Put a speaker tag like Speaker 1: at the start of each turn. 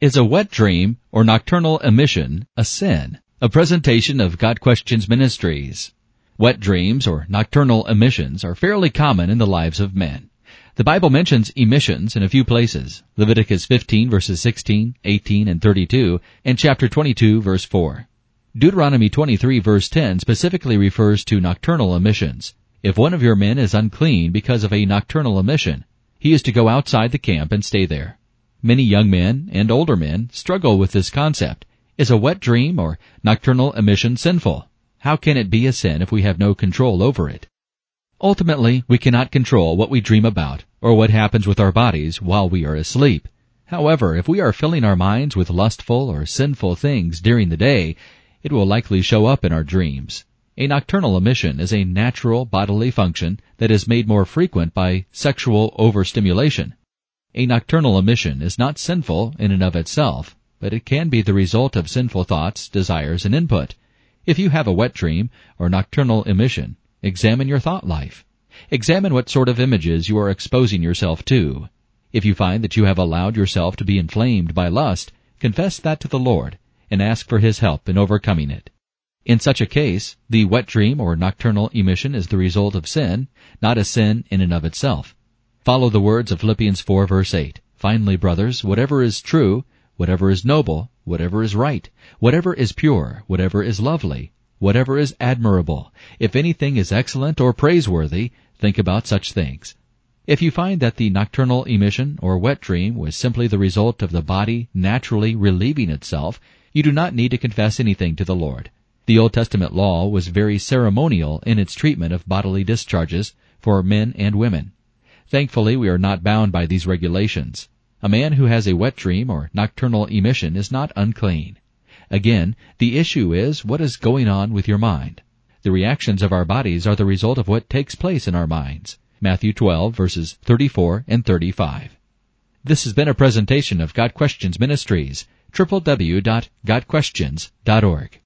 Speaker 1: Is a wet dream or nocturnal emission a sin? A presentation of Got Questions Ministries. Wet dreams or nocturnal emissions are fairly common in the lives of men. The Bible mentions emissions in a few places. Leviticus 15 verses 16, 18, and 32, and chapter 22 verse 4. Deuteronomy 23 verse 10 specifically refers to nocturnal emissions. If one of your men is unclean because of a nocturnal emission, he is to go outside the camp and stay there. Many young men and older men struggle with this concept. Is a wet dream or nocturnal emission sinful? How can it be a sin if we have no control over it? Ultimately, we cannot control what we dream about or what happens with our bodies while we are asleep. However, if we are filling our minds with lustful or sinful things during the day, it will likely show up in our dreams. A nocturnal emission is a natural bodily function that is made more frequent by sexual overstimulation. A nocturnal emission is not sinful in and of itself, but it can be the result of sinful thoughts, desires, and input. If you have a wet dream or nocturnal emission, examine your thought life. Examine what sort of images you are exposing yourself to. If you find that you have allowed yourself to be inflamed by lust, confess that to the Lord and ask for His help in overcoming it. In such a case, the wet dream or nocturnal emission is the result of sin, not a sin in and of itself. Follow the words of Philippians 4 verse 8. Finally, brothers, whatever is true, whatever is noble, whatever is right, whatever is pure, whatever is lovely, whatever is admirable, if anything is excellent or praiseworthy, think about such things. If you find that the nocturnal emission or wet dream was simply the result of the body naturally relieving itself, you do not need to confess anything to the Lord. The Old Testament law was very ceremonial in its treatment of bodily discharges for men and women. Thankfully, we are not bound by these regulations. A man who has a wet dream or nocturnal emission is not unclean. Again, the issue is what is going on with your mind. The reactions of our bodies are the result of what takes place in our minds. Matthew 12 verses 34 and 35. This has been a presentation of Got Questions Ministries, www.gotquestions.org.